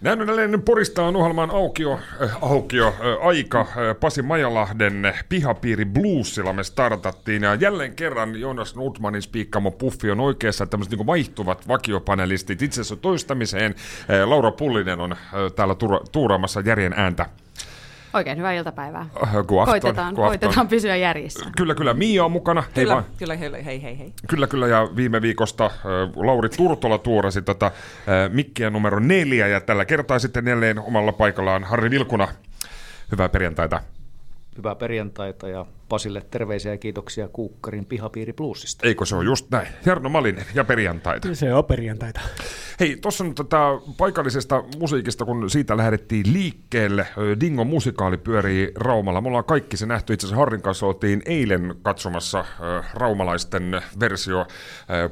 Näin on Porista on ohjelman aukio, äh, aukio äh, aika. Äh, Pasi Majalahden pihapiiri bluesilla me startattiin. Ja jälleen kerran Jonas Nutmanin spiikkamo puffi on oikeassa, että tämmöiset niin vaihtuvat vakiopanelistit itse asiassa toistamiseen. Äh, Laura Pullinen on äh, täällä tuura- tuuraamassa järjen ääntä. Oikein hyvää iltapäivää. Äh, koitetaan, koitetaan pysyä järjissä. Kyllä, kyllä. Mia on mukana. Hei Kyllä, vaan. kyllä, hei, hei, hei, hei. Kyllä, kyllä, ja viime viikosta äh, Lauri Turtola tuorasi tota, äh, mikkiä numero neljä, ja tällä kertaa sitten jälleen omalla paikallaan Harri Vilkuna. Hyvää perjantaita. Hyvää perjantaita ja Pasille terveisiä ja kiitoksia Kuukkarin pihapiiri plussista. Eikö se ole just näin? Jarno Malinen ja perjantaita. Se on perjantaita. Hei, tuossa on tätä paikallisesta musiikista, kun siitä lähdettiin liikkeelle. Dingo musikaali pyörii Raumalla. Me ollaan kaikki se nähty. Itse asiassa Harrin kanssa oltiin eilen katsomassa raumalaisten versio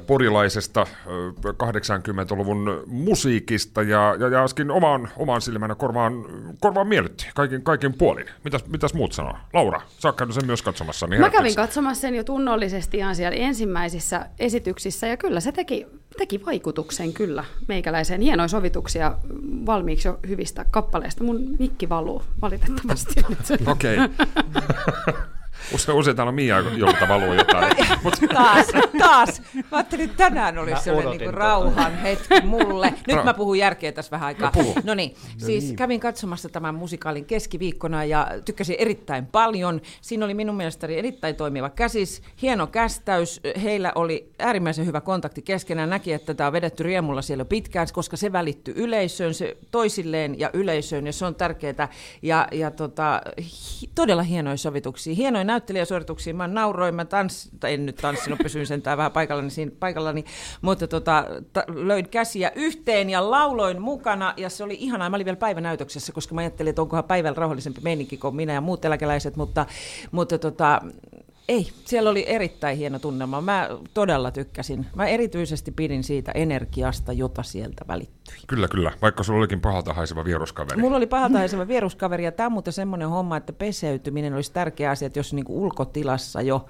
porilaisesta ö, 80-luvun musiikista. Ja, ja, ja äsken omaan, omaan silmänä korvaan, korvaan miellytti kaikin, kaikin puolin. Mitäs, mitäs muut sanoo? Laura, sä oot sen myös katsomassa. Niin Mä kävin katsomassa sen jo tunnollisesti ihan siellä ensimmäisissä esityksissä ja kyllä se teki, teki vaikutuksen kyllä meikäläiseen. Hienoja sovituksia valmiiksi jo hyvistä kappaleista. Mun mikki valuu valitettavasti nyt. Okei. Usein, usein täällä on Mia, jolta valuu jotain. Mut, Taas, taas. Mä ajattelin, että tänään olisi sellainen odotin niin tota. rauhan hetki mulle. Nyt mä puhun järkeä tässä vähän aikaa. No. No niin, siis kävin katsomassa tämän musikaalin keskiviikkona ja tykkäsin erittäin paljon. Siinä oli minun mielestäni erittäin toimiva käsis, hieno kästäys. Heillä oli äärimmäisen hyvä kontakti keskenään. Näki, että tämä on vedetty riemulla siellä pitkään, koska se välittyy yleisöön, se toisilleen ja yleisöön ja se on tärkeää. Ja, ja tota, hi, todella hienoja sovituksia, hienoja näyttelijäsuorituksia. Mä nauroin, mä tans, tai en nyt tanssinut, pysyin sentään vähän paikallani, siinä, paikallani mutta tota, ta, löin käsiä yhteen ja lauloin mukana ja se oli ihanaa. Mä olin vielä päivänäytöksessä, koska mä ajattelin, että onkohan päivällä rauhallisempi meininki kuin minä ja muut eläkeläiset, mutta, mutta tota, ei, siellä oli erittäin hieno tunnelma. Mä todella tykkäsin. Mä erityisesti pidin siitä energiasta, jota sieltä välittyi. kyllä, kyllä. Vaikka sulla olikin pahalta haiseva vieruskaveri. Mulla oli pahalta haiseva vieruskaveri ja tämä on muuten semmoinen homma, että peseytyminen olisi tärkeä asia, että jos niinku ulkotilassa jo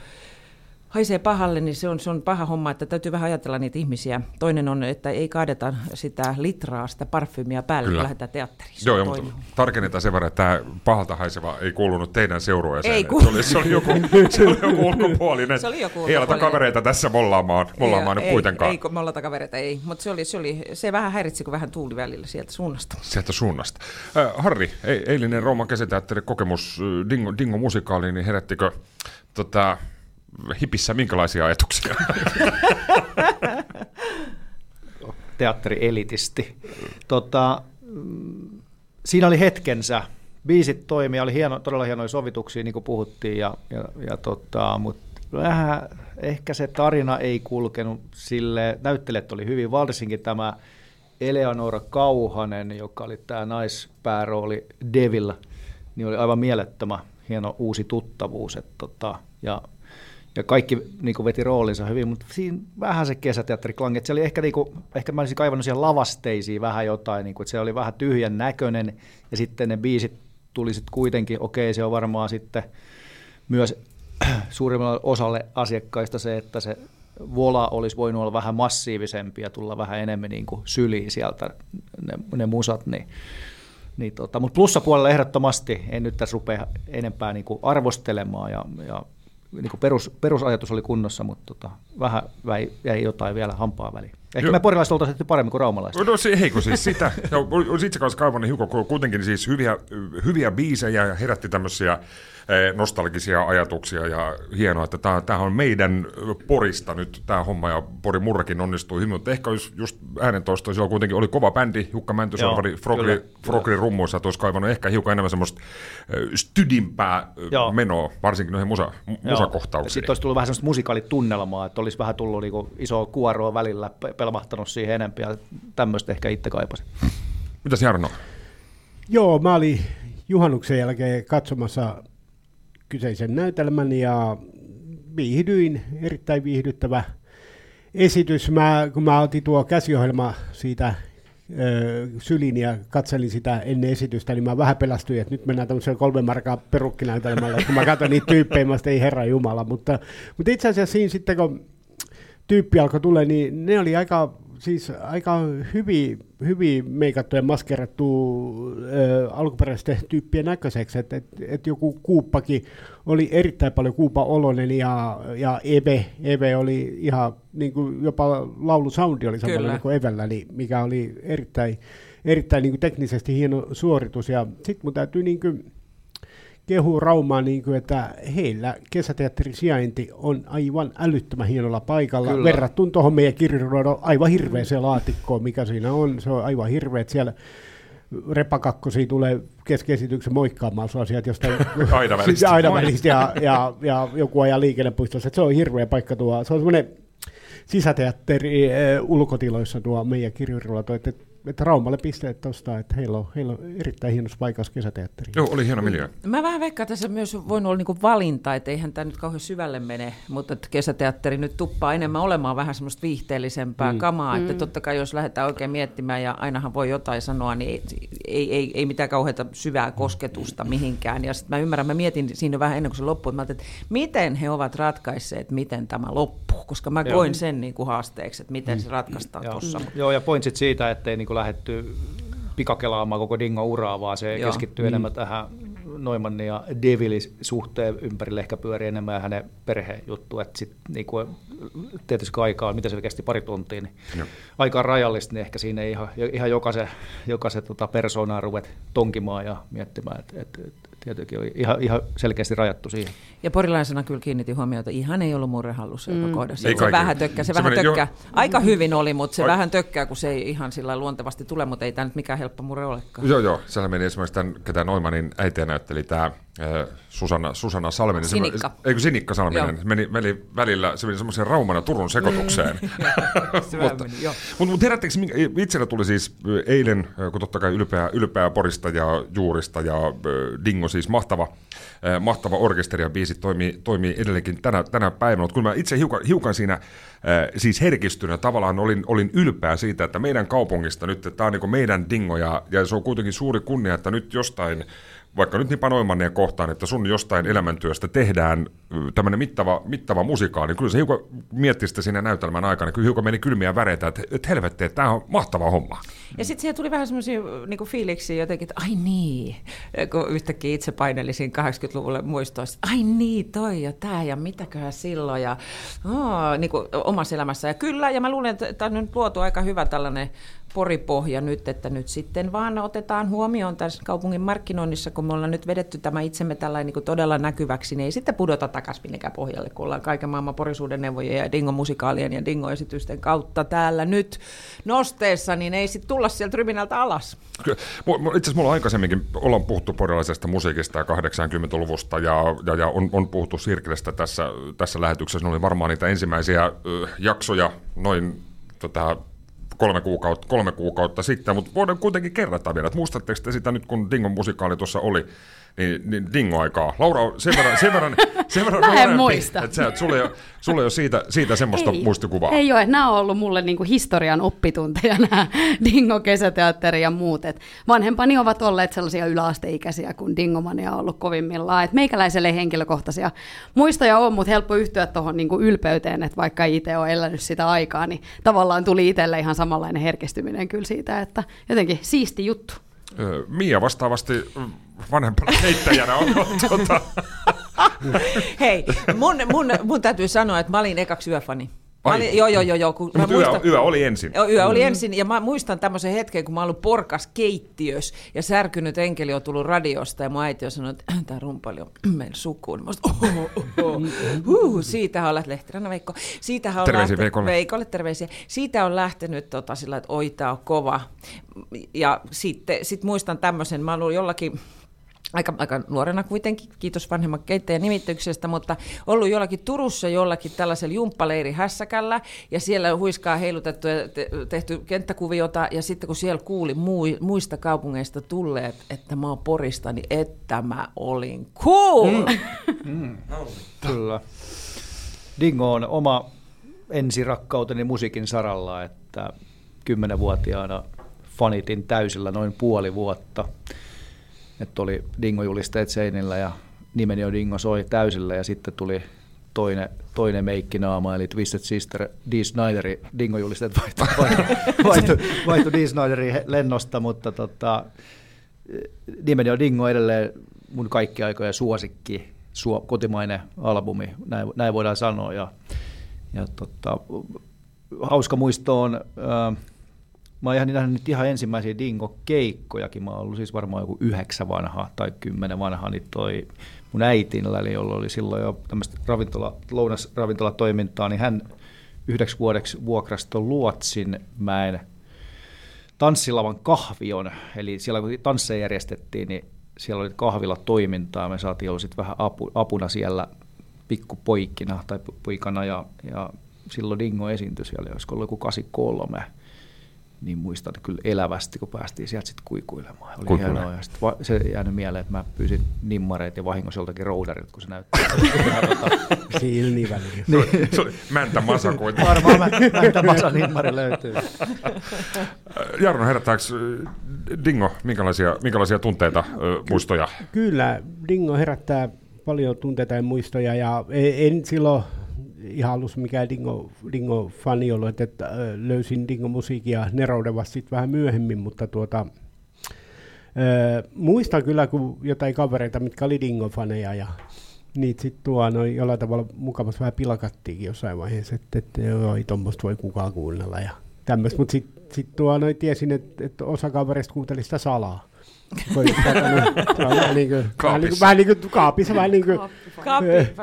haisee pahalle, niin se on, se on paha homma, että täytyy vähän ajatella niitä ihmisiä. Toinen on, että ei kaadeta sitä litraa, sitä parfymia päälle, Kyllä. kun lähdetään teatteriin. Joo, joo mutta tarkennetaan sen verran, että tämä pahalta haiseva ei kuulunut teidän seurueeseen. Ei Että kuulu. Se oli, se oli, joku, se oli joku ulkopuolinen. Se oli joku Ei aleta ulkopuolinen. kavereita tässä mollaamaan, mollaamaan ei, kuitenkaan. Ei, ei me ollaan takavereita, ei. Mutta se, oli, se, oli, se vähän häiritsi, kun vähän tuuli välillä sieltä suunnasta. Sieltä suunnasta. Äh, Harri, ei, eilinen Rooman käsiteatterin kokemus Dingo, Dingo musikaaliin, niin herättikö tota, hipissä minkälaisia ajatuksia? Teatteri-elitisti. Tota, mm, siinä oli hetkensä. Biisit toimia, oli hieno, todella hienoja sovituksia, niin kuin puhuttiin, ja, ja, ja tota, mutta vähän ehkä se tarina ei kulkenut sille, näyttelijät oli hyvin, varsinkin tämä Eleonora Kauhanen, joka oli tämä naispäärooli Devil, niin oli aivan mielettömä hieno uusi tuttavuus. Et tota, ja, ja kaikki niin kuin veti roolinsa hyvin, mutta siinä vähän se kesäteatteriklangi, että se oli ehkä, niin kuin, ehkä mä olisin kaivannut siihen lavasteisiin vähän jotain, niin kuin, että se oli vähän tyhjän näköinen, ja sitten ne biisit tuli sitten kuitenkin, okei, se on varmaan sitten myös suurimmalle osalle asiakkaista se, että se vola olisi voinut olla vähän massiivisempi ja tulla vähän enemmän niin kuin syliin sieltä ne, ne musat, niin, niin tota, mutta plussapuolella ehdottomasti en nyt tässä rupea enempää niin kuin arvostelemaan ja, ja niin perus, perusajatus oli kunnossa, mutta tota, vähän jäi jotain vielä hampaa väliin. Ehkä Joo. me porilaiset oltaisiin paremmin kuin raumalaiset. No se, heikko siis sitä. Ja olisi itse kanssa kaivannut hiukan, kun kuitenkin siis hyviä, hyviä biisejä ja herätti tämmöisiä eh, nostalgisia ajatuksia ja hienoa, että tämä, on meidän Porista nyt tämä homma ja Pori Murrakin onnistui hyvin, mutta ehkä olisi just äänentoisto, siellä kuitenkin oli kova bändi, Jukka Mäntysorvari, Joo, Frogri, rummuissa, että olisi kaivannut ehkä hiukan enemmän semmoista eh, stydimpää eh, Joo. menoa, varsinkin noihin musa, musakohtauksiin. Sitten olisi tullut vähän semmoista musikaalitunnelmaa, että olisi vähän tullut niinku iso kuoroa välillä, pelmahtanut siihen enemmän ja tämmöistä ehkä itse kaipasin. Mitäs Jarno? Joo, mä olin juhannuksen jälkeen katsomassa kyseisen näytelmän ja viihdyin, erittäin viihdyttävä esitys, mä, kun mä otin tuo käsiohjelma siitä ö, sylin ja katselin sitä ennen esitystä, niin mä vähän pelästyin, että nyt mennään tämmöiseen kolmen markaa perukkinäytelmällä, kun mä katson niitä tyyppejä, mä ei herra jumala, mutta, mutta itse asiassa siinä sitten, kun tyyppi alkoi tulla, niin ne oli aika, siis aika hyvin, hyvin meikattu ja maskerattu ö, alkuperäisten tyyppien näköiseksi, että et, et joku kuuppakin oli erittäin paljon kuupa olonen ja, ja Eve, Eve oli ihan niin kuin jopa laulusoundi oli samalla niin kuin Evellä, niin mikä oli erittäin, erittäin niin kuin teknisesti hieno suoritus. Ja sitten mun täytyy niin kuin, kehu Raumaa, niin kuin, että heillä kesäteatterin sijainti on aivan älyttömän hienolla paikalla. Kyllä. Verrattuna tuohon meidän kirjaruodon aivan hirveäseen laatikkoon, mikä siinä on. Se on aivan hirveä, että siellä repakakkosia tulee keskeisityksen moikkaamaan sua sieltä jostain Aina välistä. Aina välistä ja, ja, ja, joku ajaa liikennepuistossa. Se on hirveä paikka tuo. Se on semmoinen sisäteatteri äh, ulkotiloissa tuo meidän kirjaruoto, että, että Raumalle pisteet tuosta, että heillä on, heillä on erittäin hienossa paikassa kesäteatteri. Joo, oli hieno miljö. Mä vähän veikkaan, tässä myös voinut olla niinku valinta, että eihän tämä nyt kauhean syvälle mene, mutta että kesäteatteri nyt tuppaa enemmän olemaan vähän semmoista viihteellisempää mm. kamaa, että totta kai jos lähdetään oikein miettimään ja ainahan voi jotain sanoa, niin ei, ei, ei, ei mitään kauheata syvää kosketusta mihinkään. Ja sitten mä ymmärrän, mä mietin siinä vähän ennen kuin se loppui, että, mä että miten he ovat ratkaisseet, miten tämä loppuu, koska mä Joo. koin sen niin kuin haasteeksi, että miten se ratkaistaan Joo. tuossa. Joo, ja pointsit siitä, ettei niin lähetty pikakelaamaan koko Dingo uraa, vaan se Joo. keskittyy mm. enemmän tähän Noimannin ja Devilin suhteen ympärille ehkä pyörii enemmän ja hänen perhejuttu, että sitten niin kuin, tietysti kun aikaa, mitä se kesti pari tuntia, niin Joo. aika rajallista, niin ehkä siinä ei ihan, ihan jokaisen, jokaisen tota persoonaa ruvet tonkimaan ja miettimään, että et, et, tietenkin on ihan, ihan selkeästi rajattu siihen. Ja porilaisena kyllä kiinnitin huomiota, ihan ei ollut murrehallussa mm. joka kohdassa. Ei Se vähän tökkää, se vähän Semmoinen jo- tökkää. Aika hyvin oli, mutta se Ai- vähän tökkää, kun se ei ihan sillä luontevasti tule, mutta ei tämä nyt mikään helppo murre olekaan. Joo, joo. Siellä meni esimerkiksi tämän, ketä Noimanin äitiä näytteli tämä Susanna, Susanna Salminen. Se- Sinikka. Eikö Sinikka Salminen? Joo. Meni, meni välillä, se meni semmoiseen Rauman ja Turun sekoitukseen. Se vähän meni, joo. Mutta mut herättekö, minkä- itsellä tuli siis ö, eilen, ö, kun totta kai ylpeä, ylpeä Porista ja Juurista ja Dingo, siis mahtava, mahtava orkesteri ja biisit toimii, toimii edelleenkin tänä, tänä päivänä. Mutta kyllä mä itse hiukan, hiukan siinä siis herkistynä tavallaan olin, olin ylpeä siitä, että meidän kaupungista nyt, että tämä on niin meidän Dingo ja, ja se on kuitenkin suuri kunnia, että nyt jostain vaikka nyt Nipa Noimannia kohtaan, että sun jostain elämäntyöstä tehdään tämmöinen mittava, mittava musikaali, kyllä se hiukan mietti sitä siinä näytelmän aikana, kyllä hiukan meni kylmiä väreitä, että, että helvetti, että tämä on mahtava homma. Ja sitten siihen tuli vähän semmoisia niinku fiiliksiä jotenkin, että ai niin, kun yhtäkkiä itse painelisin 80-luvulle muistoissa, ai niin, toi ja tämä ja mitäköhän silloin ja oh, niinku omassa elämässä. Ja kyllä, ja mä luulen, että tämä on nyt luotu aika hyvä tällainen poripohja nyt, että nyt sitten vaan otetaan huomioon tässä kaupungin markkinoinnissa, kun me ollaan nyt vedetty tämä itsemme tällainen niin todella näkyväksi, niin ei sitten pudota takaisin minnekään pohjalle, kun ollaan kaiken maailman porisuuden neuvojen ja dingo-musikaalien ja dingo-esitysten kautta täällä nyt nosteessa, niin ei sitten tulla sieltä ryminältä alas. Itse asiassa mulla aikaisemminkin ollaan puhuttu porilaisesta musiikista ja 80-luvusta ja, ja, ja on, on puhuttu Sirkelestä tässä, tässä lähetyksessä. Ne oli varmaan niitä ensimmäisiä jaksoja noin tota, kolme, kuukautta, kolme kuukautta sitten, mutta voidaan kuitenkin kerrata vielä, että muistatteko te sitä nyt, kun Dingon musikaali tuossa oli, niin, niin Dingo-aikaa. Laura on sen verran, sen verran, sen verran Mä en muista. että sä, että sulla, ei ole, sulla ei ole siitä, siitä semmoista ei, muistikuvaa. Ei ole, nämä on ollut mulle niinku historian oppitunteja, nämä Dingo kesäteatteri ja muut. Et vanhempani ovat olleet sellaisia yläasteikäisiä, kun Dingomania on ollut kovimmillaan. Et meikäläiselle ei henkilökohtaisia muistoja on, mutta helppo yhtyä tuohon niinku ylpeyteen, että vaikka itse on elänyt sitä aikaa, niin tavallaan tuli itselle ihan samanlainen herkistyminen kyllä siitä, että jotenkin siisti juttu. Ö, Mia vastaavasti vanhempana heittäjänä on, tuota, Hei, mun, mun, mun täytyy sanoa, että mä olin ekaksi yöfani. Mä olin, joo, joo, joo, joo. Kun mä yö, muistan, yö oli ensin. Joo, Yö oli ensin, ja mä muistan tämmöisen hetken, kun mä olin porkas keittiössä, ja särkynyt enkeli on tullut radiosta, ja mun äiti on sanonut, että tämä rumpali on meidän sukuun. Mä oh, oh, oh. Huh, siitähän on lähtenyt, Lehtiränä Veikko, siitähän on Terveisiä lähtenyt, Veikolle. Veikolle terveisiä. Siitä on lähtenyt tota, sillä, että oi, tää on kova. Ja sitten sit muistan tämmöisen, mä olin jollakin, aika, aika nuorena kuitenkin, kiitos vanhemman keittäjän nimityksestä, mutta ollut jollakin Turussa jollakin tällaisella jumppaleiri hässäkällä, ja siellä on huiskaa heilutettu ja te, tehty kenttäkuviota, ja sitten kun siellä kuuli mui, muista kaupungeista tulleet, että mä oon Porista, niin että mä olin cool! Mm. Kyllä. Dingo on oma ensirakkauteni musiikin saralla, että kymmenenvuotiaana fanitin täysillä noin puoli vuotta. Että oli Dingo-julisteet seinillä ja nimeni on Dingo soi täysillä ja sitten tuli toinen, toinen meikkinaama, eli Twisted Sister Dee Snyderi, Dingo-julisteet vaihtui, vaihtui, vaihtui, vaihtui Dee Snyderin lennosta, mutta tota, nimeni on Dingo edelleen mun kaikki aikojen suosikki, suo, kotimainen albumi, näin, näin voidaan sanoa. Ja, ja tota, hauska muisto on, äh, mä oon ihan nähnyt ihan ensimmäisiä Dingo-keikkojakin, mä oon ollut siis varmaan joku yhdeksän vanha tai kymmenen vanha, niin toi mun äitillä, eli jolla oli silloin jo tämmöistä ravintola, lounasravintolatoimintaa, niin hän yhdeksi vuodeksi vuokrasi tuon Luotsin mäen tanssilavan kahvion, eli siellä kun tansseja järjestettiin, niin siellä oli kahvilla toimintaa, me saatiin olla sitten vähän apu, apuna siellä pikkupoikkina tai poikana, ja, ja silloin Dingo esiintyi siellä, olisiko ollut joku 83, niin muistan kyllä elävästi, kun päästiin sieltä sitten kuikuilemaan. Oli hienoa. Ja sit va- se jäänyt mieleen, että mä pyysin nimmareet ja vahingossa joltakin roudarit, kun se näytti. Silni väliin. niin. Se oli Mäntä Masakoita. Varmaan mä, Mäntä Masa nimmari löytyy. Jarno, herättääkö Dingo minkälaisia, minkälaisia tunteita, muistoja? Kyllä, Dingo herättää paljon tunteita ja muistoja ja en silloin ihan alussa mikään Dingo, Dingo-fani ollut, että löysin Dingo-musiikia neroudevasti sitten vähän myöhemmin, mutta tuota, äh, muistan kyllä, kun jotain kavereita, mitkä oli Dingo-faneja ja niitä sitten tuo noin jollain tavalla mukavasti vähän pilkattiinkin jossain vaiheessa, että, että joo, ei tuommoista voi kukaan kuunnella ja tämmöistä, mutta sitten sit tuo noin tiesin, että, että osa kavereista kuunteli sitä salaa. vahelingu kaabis, vahelingu,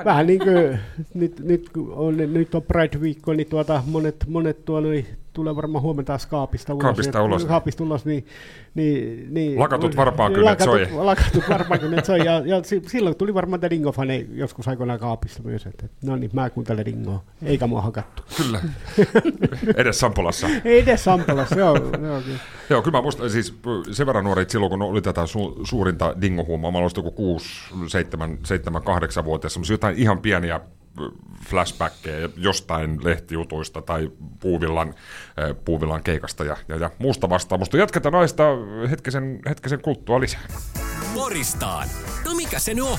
vahelingu nüüd, nüüd on nüüd too Brad Week oli tuoda monet, monet tuolla tulee varmaan huomenta kaapista ulos. Kaapista ulos. Kaapista ulos, niin, niin, niin lakatut varpaankynnet soi. Lakatut varpaankynnet soi, ja, ja silloin tuli varmaan tämä Dingo-fane joskus aikoinaan kaapista myös, että no niin, mä kuuntelen Dingoa, eikä mua hakattu. Kyllä, edes Sampolassa. Ei edes Sampolassa, joo. joo kyllä. Joo, kyllä mä muistan, siis sen verran nuorit silloin, kun oli tätä su- suurinta dingohuumaa, mä olin joku 6, 7, 7 8 vuotias, jotain ihan pieniä flashbackkejä jostain lehtijutuista tai puuvillan, puuvillan keikasta ja, ja, ja muusta vastaamusta. Jatketaan naista hetkisen, hetkisen kulttua lisää. Moristaan. No mikä se nyt on?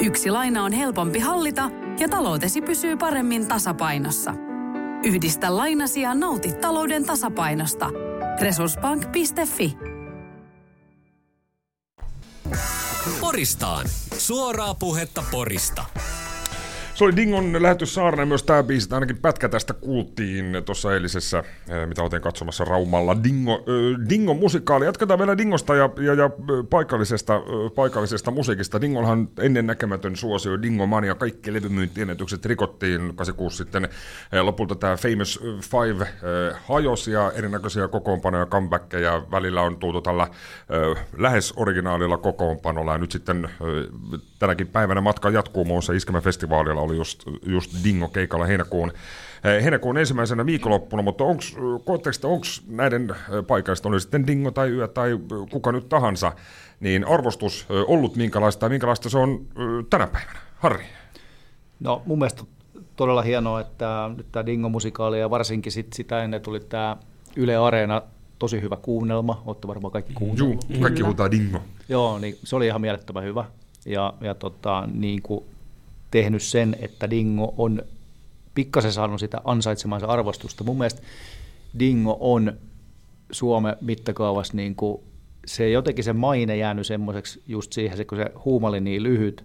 Yksi laina on helpompi hallita ja taloutesi pysyy paremmin tasapainossa. Yhdistä lainasi ja nauti talouden tasapainosta. Resurssbank.fi Poristaan. Suoraa puhetta Porista. Se oli Dingon lähetys Saarna myös tämä biisi, ainakin pätkä tästä kuultiin tuossa eilisessä, mitä oltiin katsomassa Raumalla, Dingo, äh, Dingon musikaali. Jatketaan vielä Dingosta ja, ja, ja paikallisesta, äh, paikallisesta musiikista. Dingonhan ennen näkemätön suosio, Dingomania, kaikki levymyyntiennätykset rikottiin 86 sitten. Lopulta tämä Famous Five äh, hajosi ja erinäköisiä kokoonpanoja, comebackkejä. Välillä on tultu tällä äh, lähes originaalilla kokoonpanolla ja nyt sitten äh, tänäkin päivänä matka jatkuu muun muassa Iskemä-festivaalilla oli just, just Dingo keikalla heinäkuun, heinäkuun ensimmäisenä viikonloppuna, mutta onko näiden paikallisten, oli sitten Dingo tai Yö tai kuka nyt tahansa, niin arvostus ollut minkälaista ja minkälaista se on tänä päivänä? Harri? No mun mielestä todella hienoa, että nyt tämä Dingo-musikaali ja varsinkin sit sitä ennen tuli tämä Yle Areena, tosi hyvä kuunnelma, olette varmaan kaikki kuunnelma. Joo, kaikki huutaa Dingo. Joo, niin se oli ihan mielettömän hyvä ja, ja tota, niin kuin tehnyt sen, että Dingo on pikkasen saanut sitä ansaitsemansa arvostusta. Mun mielestä Dingo on Suomen mittakaavassa niin kuin se jotenkin se maine jäänyt semmoiseksi just siihen, kun se huuma oli niin lyhyt,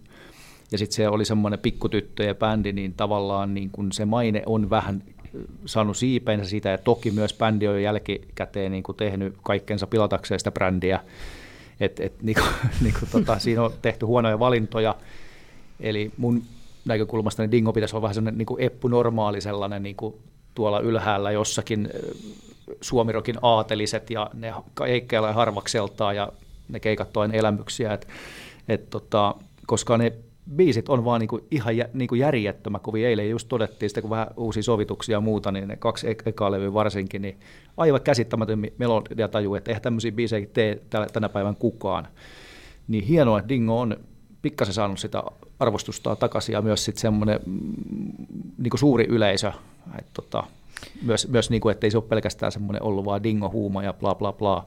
ja sitten se oli semmoinen pikkutyttö ja bändi, niin tavallaan niin kun se maine on vähän saanut siipeensä siitä, ja toki myös bändi on jälkikäteen niin kuin tehnyt kaikkensa pilatakseen sitä brändiä, et, et, niin kuin, niin kuin, tota, siinä on tehty huonoja valintoja, eli mun näkökulmasta, niin Dingo pitäisi olla vähän sellainen niin kuin Eppu normaali sellainen niin kuin tuolla ylhäällä jossakin Suomirokin aateliset ja ne keikkeillä harvakseltaan ja ne keikat aina elämyksiä, et, et tota, koska ne biisit on vaan niinku ihan jä, niinku järjettömä kovin. Eilen just todettiin sitä, kun vähän uusia sovituksia ja muuta, niin ne kaksi ek- ekaa levyä varsinkin, niin aivan käsittämätön melodiataju, että eihän tämmöisiä biisejä tee tänä päivän kukaan. Niin hienoa, että Dingo on pikkasen saanut sitä arvostusta takaisin ja myös sitten semmoinen mm, niin suuri yleisö, että tota, myös, myös niin kuin, että ei se ole pelkästään semmoinen ollut vaan dingo huuma ja bla bla bla.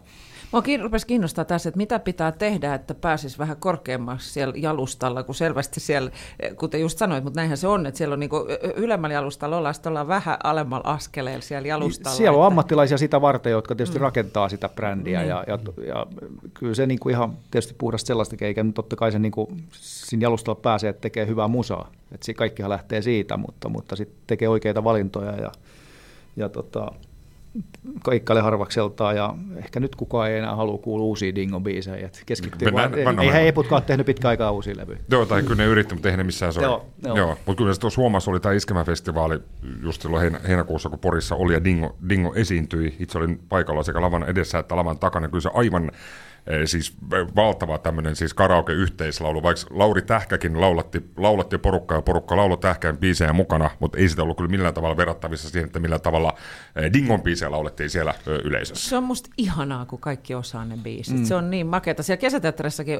Mua rupesi kiinnostaa tässä, että mitä pitää tehdä, että pääsisi vähän korkeammaksi siellä jalustalla, kun selvästi siellä, kuten just sanoit, mutta näinhän se on, että siellä on niinku ylemmällä jalustalla ollaan, sitten ollaan vähän alemmalla askeleella siellä jalustalla. Siellä on että... ammattilaisia sitä varten, jotka tietysti mm. rakentaa sitä brändiä mm. ja, ja, ja, kyllä se niinku ihan tietysti puhdasta sellaista eikä nyt totta kai se niinku, siinä jalustalla pääsee, että tekee hyvää musaa, että kaikkihan lähtee siitä, mutta, mutta sitten tekee oikeita valintoja ja, ja tota, kaikkaille harvakseltaan ja ehkä nyt kukaan ei enää halua kuulla uusia Dingo-biisejä. Keskittyy vaan, ei, eputkaan tehnyt pitkä aikaa uusia levyjä. Joo, tai kyllä ne yritti, mutta ei ne missään soi. Joo, joo. joo mutta kyllä se tuossa huomassa oli tämä Iskemäfestivaali just silloin heinä, heinäkuussa, kun Porissa oli ja Dingo, Dingo esiintyi. Itse olin paikalla sekä lavan edessä että lavan takana. Kyllä se aivan siis valtava tämmöinen siis karaoke-yhteislaulu, vaikka Lauri Tähkäkin laulatti, laulatti porukkaa ja porukka lauloi Tähkän biisejä mukana, mutta ei sitä ollut kyllä millään tavalla verrattavissa siihen, että millä tavalla Dingon biisejä laulettiin siellä yleisössä. Se on musta ihanaa, kun kaikki osaa ne biisit. Mm. Se on niin makeata. Siellä kesäteatterissakin,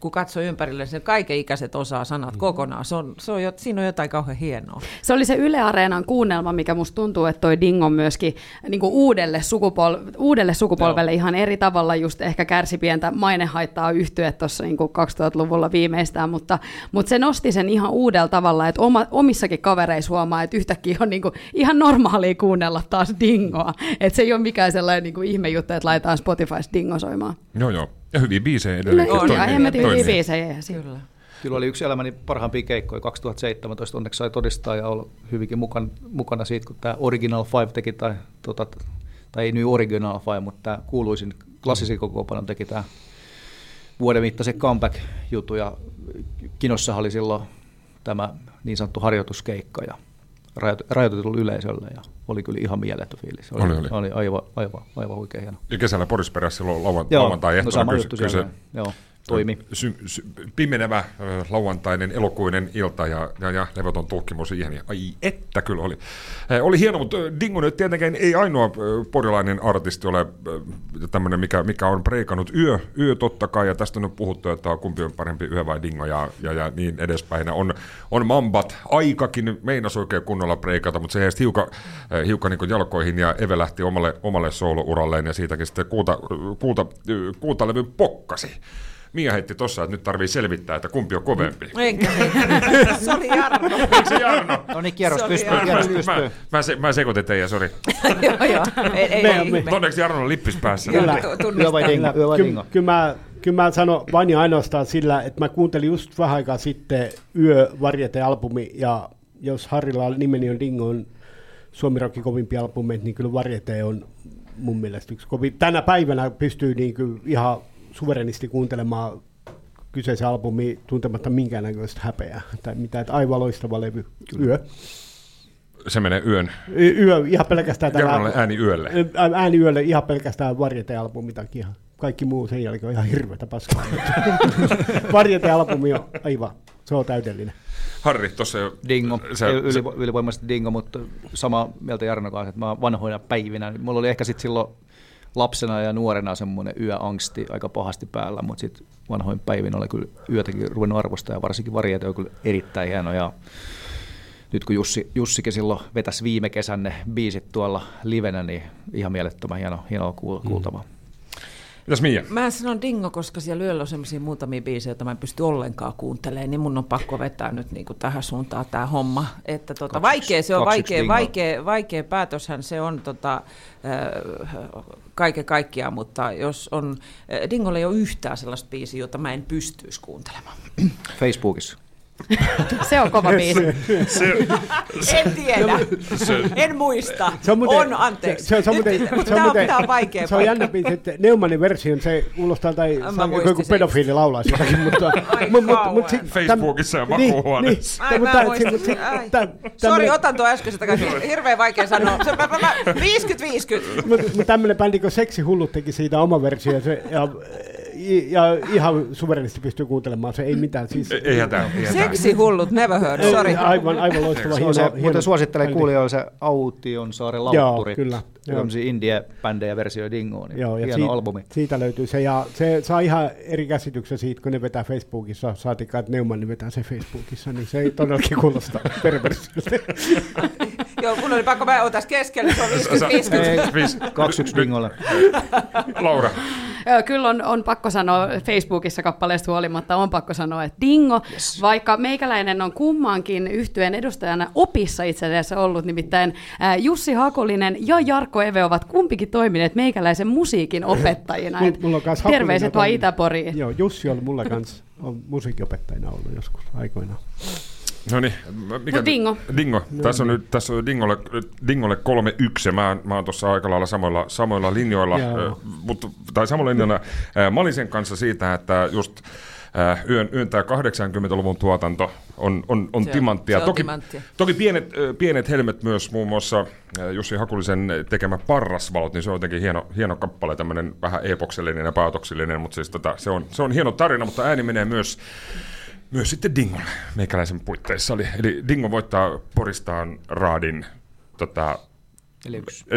kun katsoo ympärille, sen kaiken ikäiset osaa sanat mm. kokonaan. Se on, se on, siinä on jotain kauhean hienoa. Se oli se Yle Areenan kuunnelma, mikä musta tuntuu, että toi Dingon myöskin niin uudelle, sukupol- uudelle sukupolvelle Joo. ihan eri tavalla just ehkä kärsi pientä mainehaittaa yhtyä tuossa niin 2000-luvulla viimeistään, mutta, mutta se nosti sen ihan uudella tavalla, että oma, omissakin kavereissa huomaa, että yhtäkkiä on niin kuin ihan normaalia kuunnella taas dingoa. Että se ei ole mikään sellainen niin kuin ihme juttu, että laitetaan Spotifysta dingo soimaan. Joo, joo. Ja hyviä biisejä edelleen. On, ja hemmetin hyviä biisejä. Kyllä. Kyllä oli yksi elämäni parhaimpia keikkoja 2017, onneksi sai todistaa ja olla hyvinkin mukana, mukana siitä, kun tämä Original Five teki, tai, tota, tai ei nyt Original Five, mutta tämä kuuluisin klassisen kokoonpanon teki tämä vuoden mittaisen comeback-jutu ja Kinossa oli silloin tämä niin sanottu harjoituskeikka ja rajoitetulla yleisöllä ja oli kyllä ihan mieletön fiilis. Oli, oli, oli. oli aivan, aivan, aivan huikea hieno. Ja kesällä Porisperässä silloin lauantai ehtona. No sama juttu kyllä, se, joo toimi. Sy, sy, pimenevä lauantainen elokuinen ilta ja, ja, ja levoton tutkimus siihen. Ai että kyllä oli. oli hieno, mutta Dingo nyt tietenkään ei ainoa porilainen artisti ole tämmöinen, mikä, mikä on preikannut yö, yö totta kai, ja tästä on nyt puhuttu, että kumpi on parempi yö vai Dingo ja, ja, ja niin edespäin. On, on Mambat aikakin meinas oikein kunnolla preikata, mutta se jäi hiukan, hiukan niin jalkoihin ja Eve lähti omalle, omalle soolouralleen ja siitäkin sitten kuuta, kuuta, kuuta pokkasi. Mia heitti tossa, että nyt tarvii selvittää, että kumpi on kovempi. Enkä, se oli Jarno. Eikö se Jarno? No niin, kierros pystyy, kierros pystyy. Mä, mä, se, mä sekoitin teidän, sori. joo, joo. Ei, ei. Onneksi Jarno on lippis päässä. Kyllä, kyllä, kyllä mä, kyllä mä sanon vain ja ainoastaan sillä, että mä kuuntelin just vähän aikaa sitten Yö Varjete-albumi, ja jos Harrilla nimeni on Dingo, on Suomi Rockin kovimpia albumeita, niin kyllä Varjete on mun mielestä yksi kovin. Tänä päivänä pystyy niin kuin ihan suverenisti kuuntelemaan kyseisen albumi tuntematta minkäännäköistä häpeää tai mitä, että aivan loistava levy. Yö. Se menee yön. Yö, ihan pelkästään tällä... ääni yölle. Ääni yölle ihan pelkästään varjete-albumi takia. Kaikki muu sen jälkeen on ihan hirveätä paskaa. varjete-albumi on aivan, se on täydellinen. Harri, tuossa jo... Dingo, sä, yli, ylivoimaisesti dingo, mutta sama mieltä Jarno kanssa, että mä vanhoina päivinä, mulla oli ehkä sitten silloin lapsena ja nuorena semmoinen yöangsti aika pahasti päällä, mutta sitten vanhoin päivin oli kyllä yötäkin ruvennut arvostaa ja varsinkin varjeita on kyllä erittäin hieno ja nyt kun Jussi, Jussikin silloin vetäisi viime kesän ne biisit tuolla livenä, niin ihan mielettömän hieno, hienoa kuultavaa. Mm. Mitäs Mia? Mä sanon Dingo, koska siellä yöllä on sellaisia muutamia biisejä, joita mä en pysty ollenkaan kuuntelemaan, niin mun on pakko vetää nyt niin kuin tähän suuntaan tämä homma. Että tota, kaksi, vaikea se on, vaikea, vaikea, vaikea päätöshän se on tota, äh, kaiken kaikkiaan, mutta jos on, äh, Dingolla ei ole yhtään sellaista biisiä, jota mä en pystyisi kuuntelemaan. Facebookissa. Se on kova biisi. En tiedä. En muista. Se on, muuten, on anteeksi. Se, se, se on muuten, Nyt- se on, on, muuten, tää on vaikea se on jännä biisi, että Neumannin version, se kuulostaa tai joku sen. pedofiili laulaa jotakin, mutta... Ai mut- mut- kauan. mut sit- Facebookissa ja niin, makuuhuoneessa. Ai, Niin, mä mutta- Ai. tä- Sori, otan tuon äskeisen takaisin. Hirveän vaikea sanoa. Se, mä, mä, mä, 50-50. Mutta mut tämmöinen bändi kuin Seksi Hullut teki siitä oma versio ja, se, ja, ja ihan suverenisti pystyy kuuntelemaan, se ei mitään. Siis, Ei, ei hätää, ei hätää. Seksi hullut, never heard. Sorry. Aivan, aivan loistava. Hieno, on se, hieno muuten suosittelen kuulijoille se Autionsaaren Joo, lautturi. kyllä. Joo. Tämmöisiä indie-bändejä versio Dingoon. Niin Joo, ja hieno siitä, albumi. siitä löytyy se, ja se saa ihan eri käsityksen siitä, kun ne vetää Facebookissa, saatikaan, että Neumann vetää se Facebookissa, niin se ei todellakin kuulosta perversiltä. Joo, mun oli pakko, mä oon tässä keskellä, se on 50-50. Viis- 2-1 Dingolle. Laura, Joo, kyllä on, on pakko sanoa Facebookissa kappaleesta huolimatta, on pakko sanoa, että dingo, yes. vaikka meikäläinen on kummankin yhtyeen edustajana opissa itse asiassa ollut, nimittäin Jussi Hakolinen ja Jarkko Eve ovat kumpikin toimineet meikäläisen musiikin opettajina. Mul- Et mulla on terveiset Hakulinen vaan. Itäporiin. Joo, Jussi on mulla kanssa on musiikinopettajana ollut joskus aikoinaan. No niin, mikä Mut Dingo. Dingo. Tässä on nyt tässä on Dingolle, Dingolle 3-1. Mä, mä oon tuossa aika lailla samoilla, samoilla linjoilla, äh, mutta, tai samoilla linjoilla äh, Malisen kanssa siitä, että just äh, yön, yön tämä 80-luvun tuotanto on, on, on Se on- timanttia. se on toki, timanttia. toki pienet, äh, pienet helmet myös, muun muassa äh, Jussi Hakulisen tekemä Parrasvalot, niin se on jotenkin hieno, hieno kappale, tämmöinen vähän epoksellinen ja päätoksellinen, mutta siis tota, se, on, se on hieno tarina, mutta ääni menee myös myös sitten Dingolle meikäläisen puitteissa. Eli, eli Dingo voittaa Poristaan Raadin tota, Eli yksi. 4-1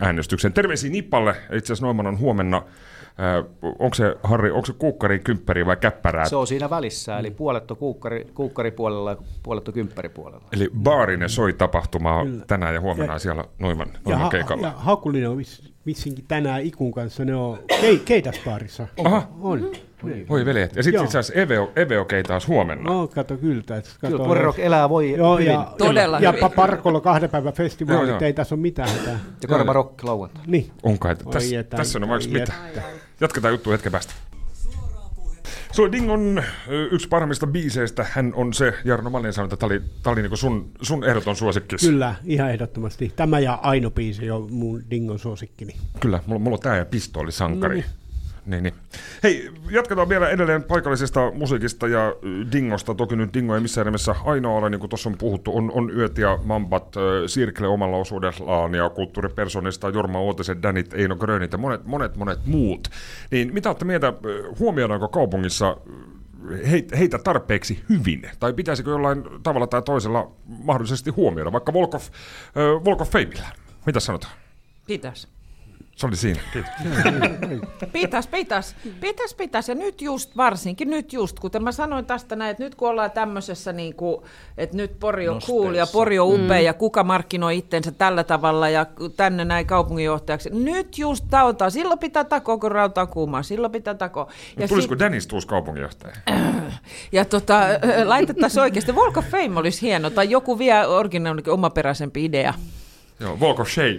äänestyksen. Terveisiä Nippalle. Itse asiassa Noiman on huomenna. Äh, onko se, Harri, onko se kuukkari, kympperi vai käppärää? Se on siinä välissä, eli puolet on kuukkari, kuukkaripuolella ja puolet on kymppäripuolella. Eli Baarinen soi tapahtumaa tänään ja huomenna Ja- siellä Noiman, Ja, Noiman ha, keikalla. ja Hakulinen on vis, vissinkin tänään Ikun kanssa, ne on kei, keitaspaarissa. Aha. On. Voi veljet. Ja sitten itse asiassa Eveo, Eveo keitaa huomenna. No, kato kyllä. Kato, Kyllä Porirock elää voi Joo, hyvin. ja, Todella ja, hyvin. ja Parkolo kahden päivän Joo, festivaalit, joo. ei tässä ole mitään hätää. Ja Karma Rock lauantai. Niin. Onko, että tässä, että- tässä on vaikka mitä. Jatketaan juttua hetken päästä. Se on Dingon ö, yksi parhaimmista biiseistä. Hän on se, Jarno Malin sanoi, että tämä oli, tää oli niinku sun, sun ehdoton suosikki. Kyllä, ihan ehdottomasti. Tämä ja Aino biisi on mun Dingon suosikkini. Kyllä, mulla, mulla on tämä ja pistooli sankari. No Niin, niin. Hei, jatketaan vielä edelleen paikallisesta musiikista ja Dingosta. Toki nyt Dingo ei missään nimessä ainoa ole, niin kuin tuossa on puhuttu, on, on Yöt ja Mambat, ö, Sirkle omalla osuudellaan ja kulttuuripersonista Jorma Uotisen, Danit, Eino Grönit ja monet, monet, monet muut. Niin mitä olette mieltä, huomioidaanko kaupungissa heitä, tarpeeksi hyvin? Tai pitäisikö jollain tavalla tai toisella mahdollisesti huomioida, vaikka ö, Walk of Fameillä? Mitä sanotaan? Pitäis. Se oli siinä. Kiitos. Pitäis, pitäis, pitäis, pitäis. Ja nyt just, varsinkin nyt just, kuten mä sanoin tästä näin, että nyt kun ollaan tämmöisessä, niin kuin, että nyt Pori on cool ja Pori on upea mm. ja kuka markkinoi itsensä tällä tavalla ja tänne näin kaupunginjohtajaksi. Nyt just tautaa, silloin pitää takoa, kun rautaa kuumaa, silloin pitää takoa. Ja, Tulisiko Dennis uusi kaupunginjohtaja? ja tota, laitettaisiin oikeasti, Walk of Fame olisi hieno, tai joku vielä originaalikin omaperäisempi idea. Joo, Walk of Shame.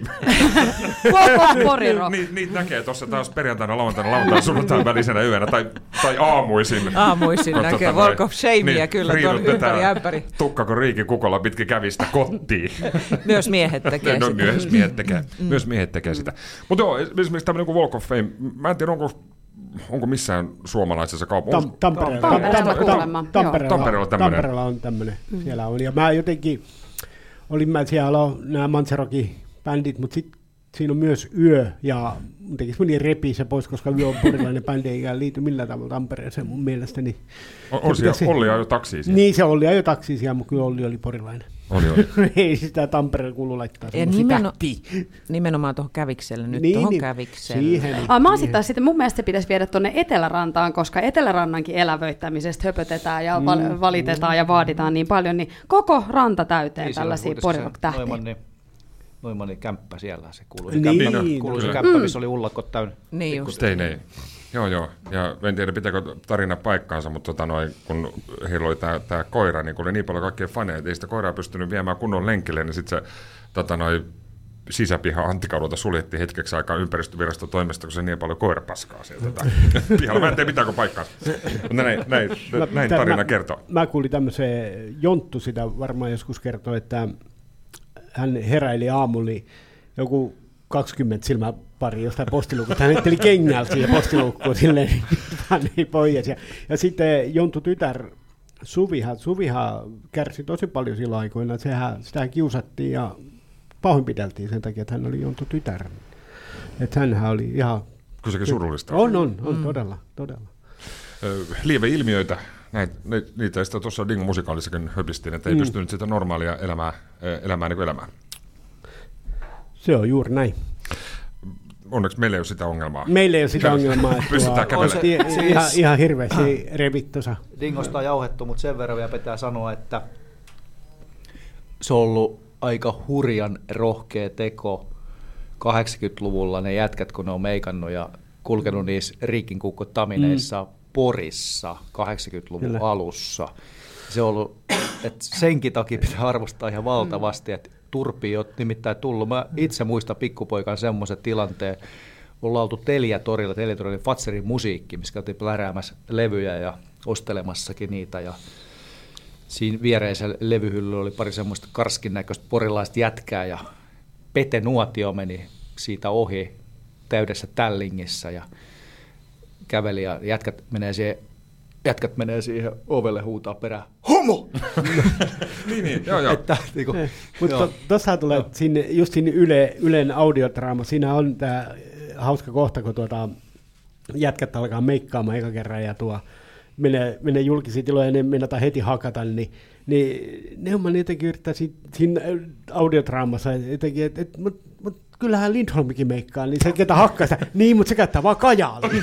Koko Porirock. Niitä niit näkee tuossa taas perjantaina, lauantaina, lauantaina, sunnuntain välisenä yönä tai, tai aamuisin. Aamuisin Kun näkee tota Walk of Shamea kyllä tuolla riidut vetää ympäri ämpäri. Tukka kun riiki kukolla pitkin kävistä kotiin. Myös miehet tekee no, sitä. myös miehet tekee, myös miehet tekee sitä. Mutta joo, esimerkiksi tämmöinen kuin Walk of Fame, mä en tiedä onko, onko missään suomalaisessa kaupungissa. Tam, Tampereella, Tampereella Tampereella, Tampereella. Tampereella on tämmöinen. Siellä on. Ja mä jotenkin, olin mä siellä nämä Manserokin bändit, mutta sitten siinä on myös yö, ja mun tekisi meni repi se pois, koska yö on porilainen bändi, eikä liity millään tavalla Tampereeseen mun mielestä. Niin, On, on se siellä, pitäisi- Olli jo taksiin siellä. niin se oli jo taksi siellä, mutta kyllä Olli oli porilainen. Oli, oli. Ei sitä Tampereella kuulu laittaa Ja nimeno, nimenomaan tuohon kävikselle, nyt Niin, tuohon niin, kävikselle. Siihen. Ah, mä oon siihen. sit taas sitten, mun mielestä se pitäisi viedä tuonne Etelärantaan, koska Etelärannankin elävöittämisestä höpötetään ja val- valitetaan ja vaaditaan niin paljon, niin koko ranta täyteen Niin, siellä tällaisia porirock-tähtiä. Noimannin, Noimannin kämppä siellä, se kuului se Niin, kämppä, niin, kuului se kyllä. kämppä, missä oli ullakot täynnä. Niin just. Teinei. Joo, joo. Ja en tiedä, pitääkö tarina paikkaansa, mutta tota noin, kun heillä oli tämä, koira, niin kun oli niin paljon kaikkia faneja, että ei sitä koiraa pystynyt viemään kunnon lenkille, niin sitten se tota noin, sisäpiha Antikaudulta suljettiin hetkeksi aikaa ympäristöviraston toimesta, kun se niin paljon koirapaskaa sieltä pihalla. Mä en tee mitään kuin paikkaa. Mutta näin, näin, näin tarina mä, kertoo. Mä kuulin tämmöisen, Jonttu sitä varmaan joskus kertoi, että hän heräili aamulla, niin joku 20 silmäpari jostain postilukusta. Hän etteli kengältä siihen postilukkuun silleen, niin pois. Ja, ja sitten Jonttu tytär Suvihan, Suvihan kärsi tosi paljon silloin aikoina. Sehän, sitä kiusattiin ja pahoinpideltiin sen takia, että hän oli Jonttu tytär. Että hänhän oli ihan... Kyllä sekin surullista. On, on, on, mm. todella, todella. Lieveilmiöitä, näitä, niitä sitä tuossa Dingo musikaalissakin höpistiin, että ei mm. pystynyt sitä normaalia elämää, elämää niin kuin elämään. Se on juuri näin. Onneksi meillä ei ole sitä ongelmaa. Meillä ei ole sitä ongelmaa. Että Pystytään kävelemään. Se, ihan, ihan hirveästi revit tuossa. Dingosta on jauhettu, mutta sen verran vielä pitää sanoa, että se on ollut aika hurjan rohkea teko 80-luvulla ne jätkät, kun ne on meikannut ja kulkenut niissä riikinkukko-tamineissa mm. Porissa 80-luvun Kyllä. alussa. Se on ollut, että senkin takia pitää arvostaa ihan valtavasti, että turpi on nimittäin tullut. Mä itse muistan pikkupoikan semmoisen tilanteen, ollaan oltu Telia-torilla, Telia-torilla Fatserin musiikki, missä käytiin pläräämässä levyjä ja ostelemassakin niitä ja siinä viereisellä levyhyllyllä oli pari semmoista karskin näköistä porilaista jätkää ja Pete Nuotio meni siitä ohi täydessä tällingissä ja käveli ja jätkät menee siihen jätkät menee siihen ovelle huutaa perään, homo! niin, niin, joo, joo. Että, niin kuin, Mutta tuossa tulee no. sinne, just sinne Yle, Ylen audiodraama, siinä on tämä hauska kohta, kun tuota, jätkät alkaa meikkaamaan eka kerran ja tuo menee, menee julkisiin tiloihin ja ne heti hakata, niin, niin Neumann jotenkin yrittää siinä audiodraamassa jotenkin, että et, mut, mut, kyllähän Lindholmikin meikkaa, niin se ketä hakkaa sitä, niin, mutta se käyttää vaan kajaali.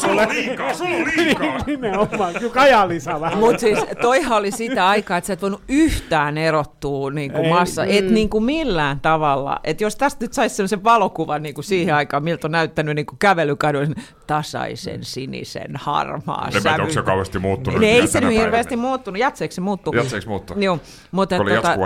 sulla on liikaa, sulla on liikaa. Nimenomaan, kyllä kajaali saa vähän. Mutta siis toihan oli sitä aikaa, että sä et voinut yhtään erottua niin kuin massa, mm. et niin kuin millään tavalla. Että jos tästä nyt saisi sellaisen valokuvan niin kuin siihen aikaan, miltä on näyttänyt niin kuin kävelykaduilla, tasaisen sinisen harmaa sävy. onko se kauheasti muuttunut? Ne ei se nyt hirveästi muuttunut. Jatseeksi se muuttuu. Jatseeksi muuttuu. Joo, mutta oli tota,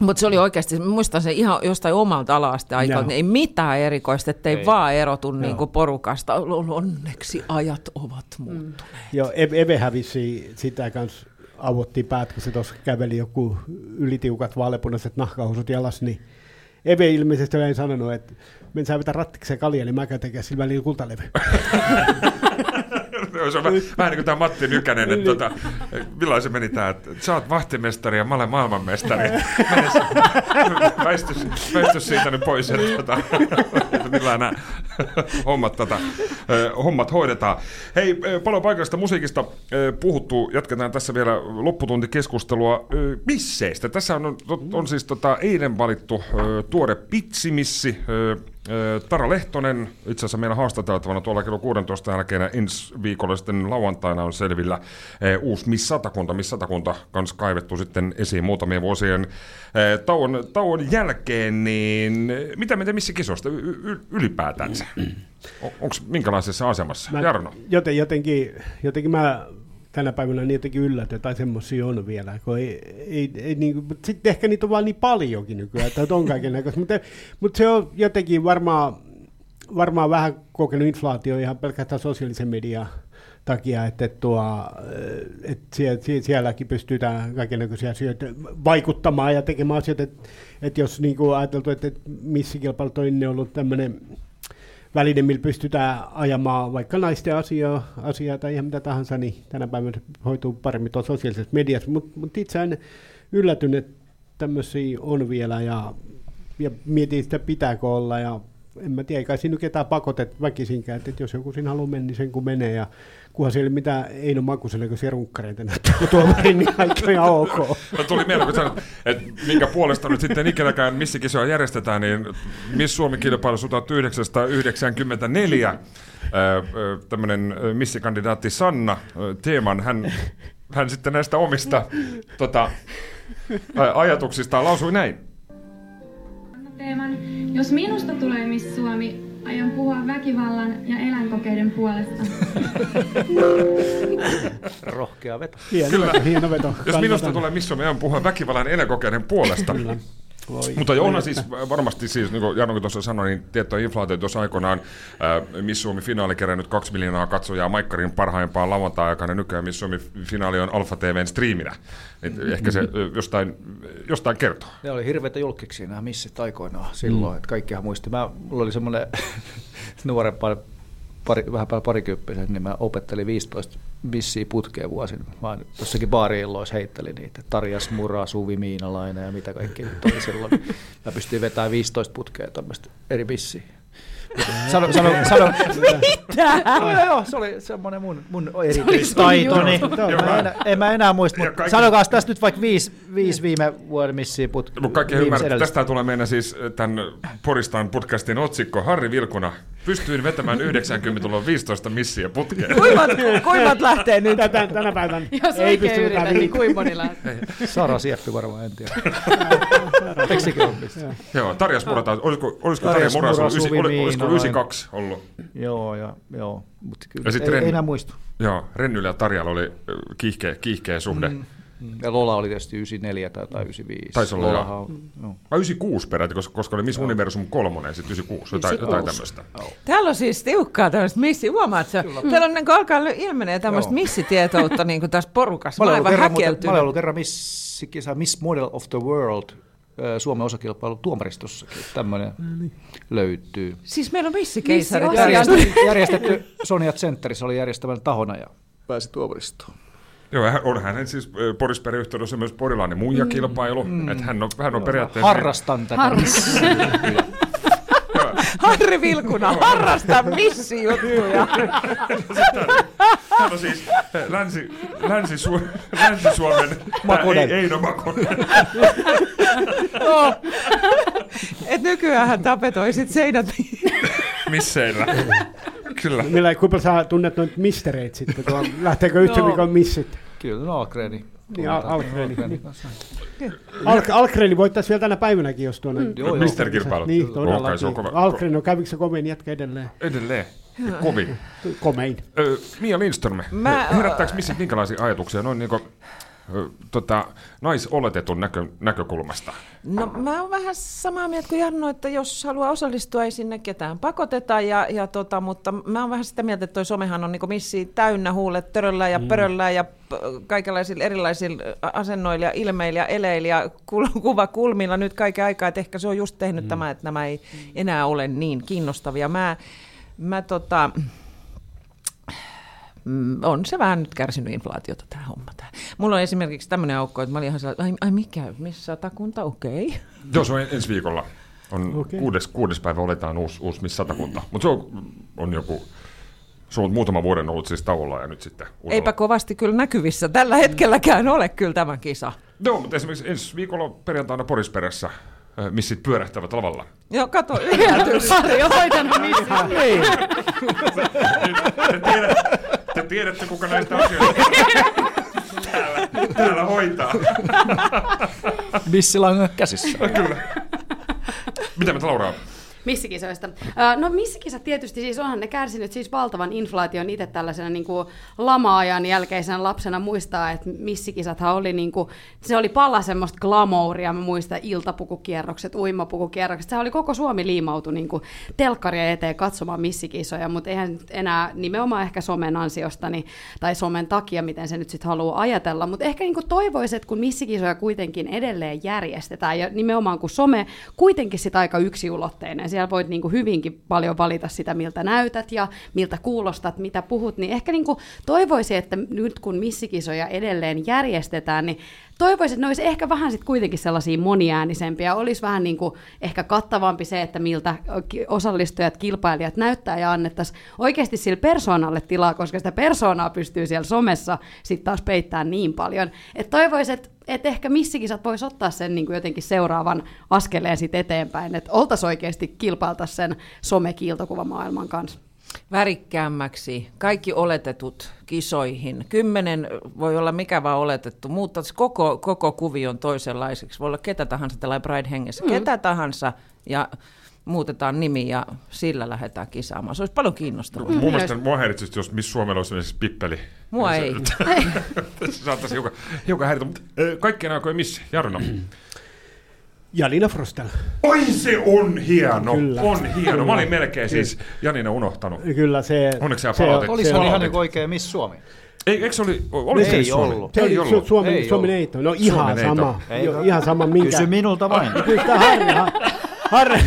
mutta se oli oikeasti, muistan se ihan jostain omalta alasta aikaa, no. ei mitään erikoista, ettei ei. vaan erotu no. niin kuin porukasta. Onneksi ajat ovat mm. muuttuneet. Mm. Joo, Eve hävisi sitä kanssa avottiin päät, kun se tuossa käveli joku ylitiukat vaalepunaiset nahkahousut jalas, niin Eve ilmeisesti oli sanonut, että mennään vetää rattikseen kalja, niin mä käyn tekemään sillä välillä kultalevy. se on vähän, niin kuin tämä Matti Nykänen, että tota, milloin se meni tämä, että sä oot vahtimestari ja mä olen maailmanmestari. Väistys, väistys siitä nyt pois, että, tota, että millä nämä hommat, tota, hommat hoidetaan. Hei, paljon paikallista musiikista puhuttu. Jatketaan tässä vielä lopputuntikeskustelua misseistä. Tässä on, on siis tota, eilen valittu tuore pitsimissi, Tara Lehtonen, itse asiassa meillä haastateltavana tuolla kello 16 jälkeen ensi viikolla sitten lauantaina on selvillä uusi Miss Satakunta. Miss Satakunta kanssa kaivettu sitten esiin muutamien vuosien tauon, tauon jälkeen, niin mitä me missä kisoista y- ylipäätänsä? Onko minkälaisessa asemassa? Mä, Jarno? Joten, jotenkin, jotenkin mä tänä päivänä jotenkin yllätä, tai semmoisia on vielä. Kun ei, ei, ei, niin, sitten ehkä niitä on vaan niin paljonkin nykyään, että on kaiken näköistä. mutta, mutta se on jotenkin varmaan, varmaan vähän kokenut inflaatio ihan pelkästään sosiaalisen median takia, että, tuo, että sielläkin pystytään kaikenlaisia asioita vaikuttamaan ja tekemään asioita, että, että jos niin kuin ajateltu, että missä kilpailut on ollut tämmöinen väline, millä pystytään ajamaan vaikka naisten asiaa, asiaa tai ihan mitä tahansa, niin tänä päivänä hoituu paremmin tuossa sosiaalisessa mediassa. Mutta mut itse en yllätynyt, että tämmöisiä on vielä ja, ja mietin sitä pitääkö olla ja en mä tiedä, eikä siinä ketään pakotet väkisinkään, että jos joku siinä haluaa mennä, niin sen kun menee ja kunhan siellä ei mitään Eino Makusen näköisiä runkkareita näyttää tuomarin, niin kaikki on ihan ok. No tuli mieleen, kun sanoit, että minkä puolesta nyt sitten ikinäkään missä kisoja järjestetään, niin Miss Suomi-kilpailussa 1994 tämmöinen missikandidaatti Sanna Teeman, hän, hän sitten näistä omista tota, ajatuksistaan lausui näin. Teeman, jos minusta tulee Miss Suomi, aion puhua väkivallan ja eläinkokeiden puolesta. Rohkea veto. Hieno Kyllä. hieno veto. Jos minusta tulee missä me aion puhua väkivallan ja eläinkokeiden puolesta. Voi, Mutta voi siis varmasti, siis, niin kuin Jarno tuossa sanoi, niin tietty inflaatio tuossa aikoinaan äh, Miss Suomi finaali kerännyt kaksi miljoonaa katsojaa Maikkarin parhaimpaan lauantai-aikana. Nykyään Miss Suomi finaali on Alfa TVn striiminä. Et ehkä se äh, jostain, jostain kertoo. Ne oli hirveitä julkiksi nämä missit aikoinaan silloin, mm. että kaikkihan muisti. Mä, mulla oli semmoinen nuorempaa, pari, vähän päällä parikymppisen, niin mä opettelin 15 missiä putkeen vuosin. Mä jossakin baari-illoissa heittelin niitä. Tarja Smura, Suvi Miinalainen ja mitä kaikki nyt oli silloin. Mä pystyin vetämään 15 putkea tämmöistä eri missiä. Sano, sano, sano. Mitä? No, joo, se oli semmoinen mun, mun erityistaitoni. Mä en, en mä enää muista, mutta kaikki- sanokaa tässä nyt vaikka viisi, viisi viime vuoden missiä putkea. Mutta kaikki ymmärrät, tästä tulee meidän siis tämän Poristaan podcastin otsikko. Harri Vilkuna, pystyin vetämään 90-luvun 15 missiä putkeen. Kuivat, kuivat lähtee nyt. Tätä, tänä päivänä Jos ei pysty mitään niin kuin moni lähtee. Sara Sieppi varmaan, en tiedä. Missä? Joo, Tarja Smurata, olisiko, olisiko Tarja Tarja Muras ollut, ysi- Suvi oli- olisiko Miinalainen. 92 ollut? Joo, ja, joo. Mutta kyllä, Ja ei, Ren- ei enää muistu. Joo, Rennyllä ja Tarjalla oli kiihkeä, kiihkeä suhde. Mm. Ja Lola oli tietysti 94 tai, tai 95. Taisi olla, joo. on- joo. Mä 96 peräti, koska, koska oli Miss Universum kolmonen, sitten 96, jotain, jotain tämmöistä. Täällä on siis tiukkaa tämmöistä missi, huomaat sä? Täällä on niin alkaa ilmenee tämmöistä Joo. missitietoutta niin kuin tässä porukassa. Mä Mä olen, ollut kerran, muuten, mä olen ollut kerran missikisa, Miss Model of the World Suomen osakilpailu tuomaristossakin. Tämmöinen löytyy. Siis meillä on missikeisarit. Missi- Järjestetty, järjestetty Sonia Centerissä oli järjestävän tahona ja pääsi tuomaristoon. Joo, hän- onhan hän siis ö, Porisperän yhteydessä myös porilainen muijakilpailu, mm. että hän on, hän on periaatteessa... Harrastan tätä. Harri Vilkuna, harrasta missijuttuja. Hän on siis ö, Länsi, Länsi-Su- Länsi-Suomen Makonen. Ei, Eino Makonen. Joo. Et nykyään tapetoisit seinät. Misseillä. Kyllä. Millä, kuinka sä tunnet noita mistereit sitten? Tuo, lähteekö yhtä No. no. missit? Kyllä, no Algreeni. Niin, Al- Algreeni. Algreeni Niin. Al- voittaisi vielä tänä päivänäkin, jos tuonne... Joo, joo. Mister-kilpailu. Niin, kai se on todellakin. kävikö se komein jätkä edelleen? Edelleen. Ja kovin. Komein. Ö, Mia Lindström, Mä- herättääkö missä minkälaisia ajatuksia noin niin tota, naisoletetun näkö, näkökulmasta? No mä oon vähän samaa mieltä kuin Jarno, että jos haluaa osallistua, ei sinne ketään pakoteta, ja, ja tota, mutta mä oon vähän sitä mieltä, että toi somehan on niin missi täynnä huulet töröllä ja pöröllä ja p- kaikenlaisilla erilaisilla asennoilla ja ilmeillä ja eleillä ja kul- kuvakulmilla nyt kaiken aikaa, että ehkä se on just tehnyt mm. tämä, että nämä ei enää ole niin kiinnostavia. Mä, mä tota, Mm, on se vähän nyt kärsinyt inflaatiota tämä homma. Tää. Mulla on esimerkiksi tämmöinen aukko, että mä olin ihan sellainen, ai, ai mikä, missä satakunta, okei. Okay. Joo, se on ensi viikolla. On okay. Kuudes, kuudes päivä oletaan uusi, uusi Miss Satakunta. Mutta se on, on joku, se on muutama vuoden ollut siis tauolla ja nyt sitten uudella. Eipä kovasti kyllä näkyvissä. Tällä hetkelläkään ole kyllä tämä kisa. Joo, mutta esimerkiksi ensi viikolla perjantaina Porisperässä äh, missit pyörähtävät lavalla. Joo, kato, yllätys. Harri on hoitanut. Te tiedätte, te tiedätte kuka näistä asioista täällä, täällä hoitaa. Missilangan käsissä. Kyllä. Mitä me Laura? Missikisoista. No missikisat tietysti siis onhan ne kärsinyt siis valtavan inflaation itse tällaisena niin kuin lama-ajan jälkeisenä lapsena muistaa, että missikisathan oli niin kuin, se oli pala semmoista glamouria, mä muistan iltapukukierrokset, uimapukukierrokset, se oli koko Suomi liimautu niin kuin telkkaria eteen katsomaan missikisoja, mutta eihän nyt enää nimenomaan ehkä somen ansiosta niin, tai somen takia, miten se nyt sitten haluaa ajatella, mutta ehkä niin kuin toivoisin, että kun missikisoja kuitenkin edelleen järjestetään ja nimenomaan kun some kuitenkin sit aika yksiulotteinen, siellä voit niin kuin hyvinkin paljon valita sitä, miltä näytät ja miltä kuulostat, mitä puhut, niin ehkä niin kuin toivoisin, että nyt kun missikisoja edelleen järjestetään, niin toivoisin, että ne olisi ehkä vähän sitten kuitenkin sellaisia moniäänisempiä, olisi vähän niin kuin ehkä kattavampi se, että miltä osallistujat, kilpailijat näyttää ja annettaisiin oikeasti sille persoonalle tilaa, koska sitä persoonaa pystyy siellä somessa sitten taas peittämään niin paljon. Että toivoisin, että et ehkä missikisat voisi ottaa sen niin kuin jotenkin seuraavan askeleen sit eteenpäin, että oltaisiin oikeasti kilpailta sen somekiiltokuvamaailman kanssa. Värikkäämmäksi, kaikki oletetut kisoihin. Kymmenen voi olla mikä vaan oletettu, muuttaisi koko, koko kuvion toisenlaiseksi. Voi olla ketä tahansa tällä Pride-hengessä, mm. ketä tahansa ja muutetaan nimi ja sillä lähdetään kisaamaan. Se olisi paljon kiinnostavaa. Mun mielestä mua häiritsisi, jos Miss Suomella olisi esimerkiksi pippeli. Mua Se- ei. se saattaisi hiukan, hiukan häiritä, mutta kaikkien aikojen Miss, Jarno. Janina Frostel. Oi se on hieno, Kyllä. on hieno. Mä Kyllä. olin melkein siis Janina unohtanut. Kyllä se... Onneksi se- palautit. Olisi se oli on- ihan niin oikein Miss Suomi. Ei, eikö se oli, oli se Ei Suomi? ollut. Se Ei oli ollut. Su- Suomen, Ei Suomen ollut. neito. No ihan neito. sama. Eikö? Jo, ihan sama minkä. Kysy minulta vain. Kyllä sitä Harri, ha- Harri,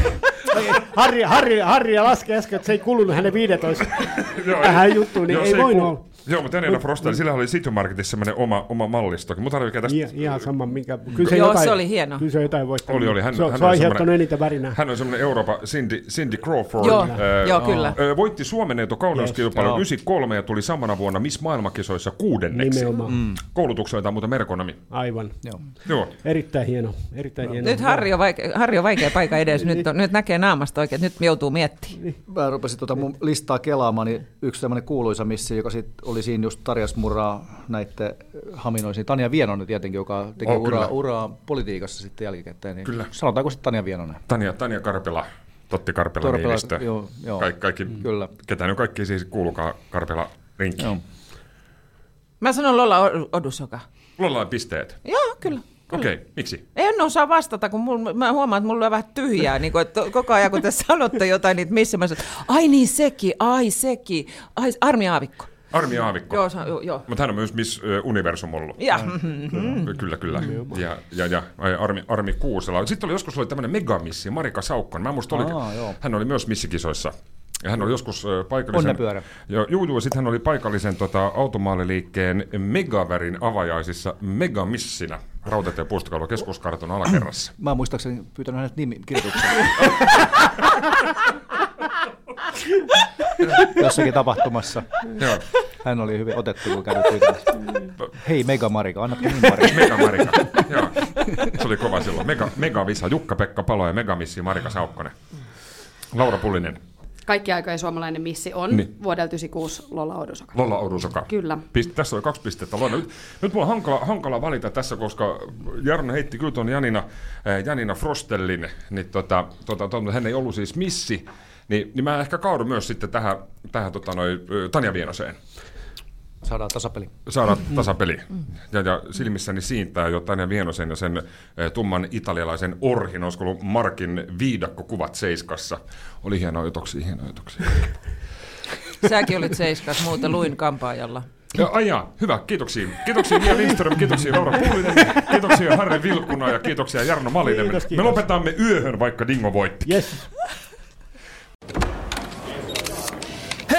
Harri, Harri, Harri laski äsken, että se ei kulunut hänen 15 Joo, tähän juttuun, niin ei voinut olla. Joo, mutta Janina Frostel, sillä oli City Marketissa semmoinen oma, oma mallistokin. Mutta tarvitsee tästä... Ihan, ihan sama, minkä... Kyllä se, Joo, jotain, se oli hieno. Kyllä se jotain voittanut. Oli, oli. Hän, se, on- hän se on oli aiheuttanut semmoinen- eniten värinää. Hän on semmoinen Euroopan Cindy, Cindy Crawford. Joo, Ää, joo, kyllä. ää, voitti Suomen kauneuskilpailun Yes, 93 ja tuli samana vuonna Miss Maailmankisoissa kuudenneksi. Nimenomaan. Mm. Koulutukseltaan muuten Merkonami. Aivan. Joo. Joo. Erittäin hieno. Erittäin hieno. Nyt Harri on, vaikea, Harri on vaikea paikka edes. Nyt, on, nyt näkee naamasta oikein, nyt joutuu miettimään. Mä rupesin tuota mun listaa kelaamaan, niin yksi tämmöinen kuuluisa missi, joka sit oli siinä just Tarjas Murraa näiden haminoisiin. Tanja Vienonen tietenkin, joka teki Oh, uraa, uraa politiikassa sitten jälkikäteen. Niin Kyllä. Sanotaanko sitten Tanja Vienonen? Tanja, Tanja Karpela, Totti Karpela, Karpela, Niinistö. joo, joo. Kaikki, kaikki, Kyllä. Ketä ne kaikki siis kuulukaa Karpela rinkki. Joo. Mä sanon Lolla Odusoka. Lolla pisteet. Joo, kyllä. Okei, okay, miksi? En osaa vastata, kun mul, mä huomaan, että mulla on vähän tyhjää. Niin kuin, että koko ajan, kun te sanotte jotain, niin missä mä sanon, ai niin sekin, ai sekin, ai Armi Aavikko. Armi Aavikko. Joo, sa- joo, joo. Mutta hän on myös Miss Universum ollut. Ja, Kyllä, kyllä. Ja, ja, ja Armi, Armi Kuusela. Sitten oli joskus oli tämmöinen megamissi, Marika Saukkonen. Mä en muista, oli, Aa, joo. hän oli myös missikisoissa. Ja hän oli joskus paikallisen... Joo, juu, juu, sitten hän oli paikallisen tota, automaaliliikkeen Megavärin avajaisissa Megamissinä ja puustokaupalla keskuskarton alakerrassa. Mä muistaakseni pyytänyt hänet nimi kirjoituksen. Jossakin tapahtumassa. Joo, Hän oli hyvin otettu, kun kävi pyytämässä. Hei Mega Marika, annatko niin Marika? Mega Marika. Joo. Se oli kova silloin. Mega, Megavisa, Jukka-Pekka Palo ja Megamissi Marika Saukkonen. Laura Pullinen. Kaikki aikojen suomalainen missi on Niin. vuodelta 96 Lolla Odusoka. Lolla Odusoka. Kyllä. Pist, tässä oli kaksi pistettä. Lola. Nyt, nyt mulla on hankala, hankala valita tässä, koska Jarno heitti kyllä tuon Janina, äh, Janina Frostellin, niin tota, tota, tota, hän ei ollut siis missi, niin, niin mä ehkä kaudun myös sitten tähän, tähän tota, noi, Tanja Vienoseen. Saadaan tasapeli. Saadaan tasapeli. Ja, ja silmissäni siintää jo Tanja Vienosen ja sen eh, tumman italialaisen orhin, olisiko ollut Markin viidakkokuvat Seiskassa. Oli hienoja jutoksia, hienoja jutoksia. säkin olit seiskas, muuten luin kampaajalla. Ja, ai jaa, hyvä, kiitoksia. Kiitoksia Mia Lindström, kiitoksia Laura Pullinen, kiitoksia Harri Vilkkuna ja kiitoksia Jarno Malinen. Kiitos, Me kiitos. lopetamme yöhön, vaikka Dingo voitti. Yes.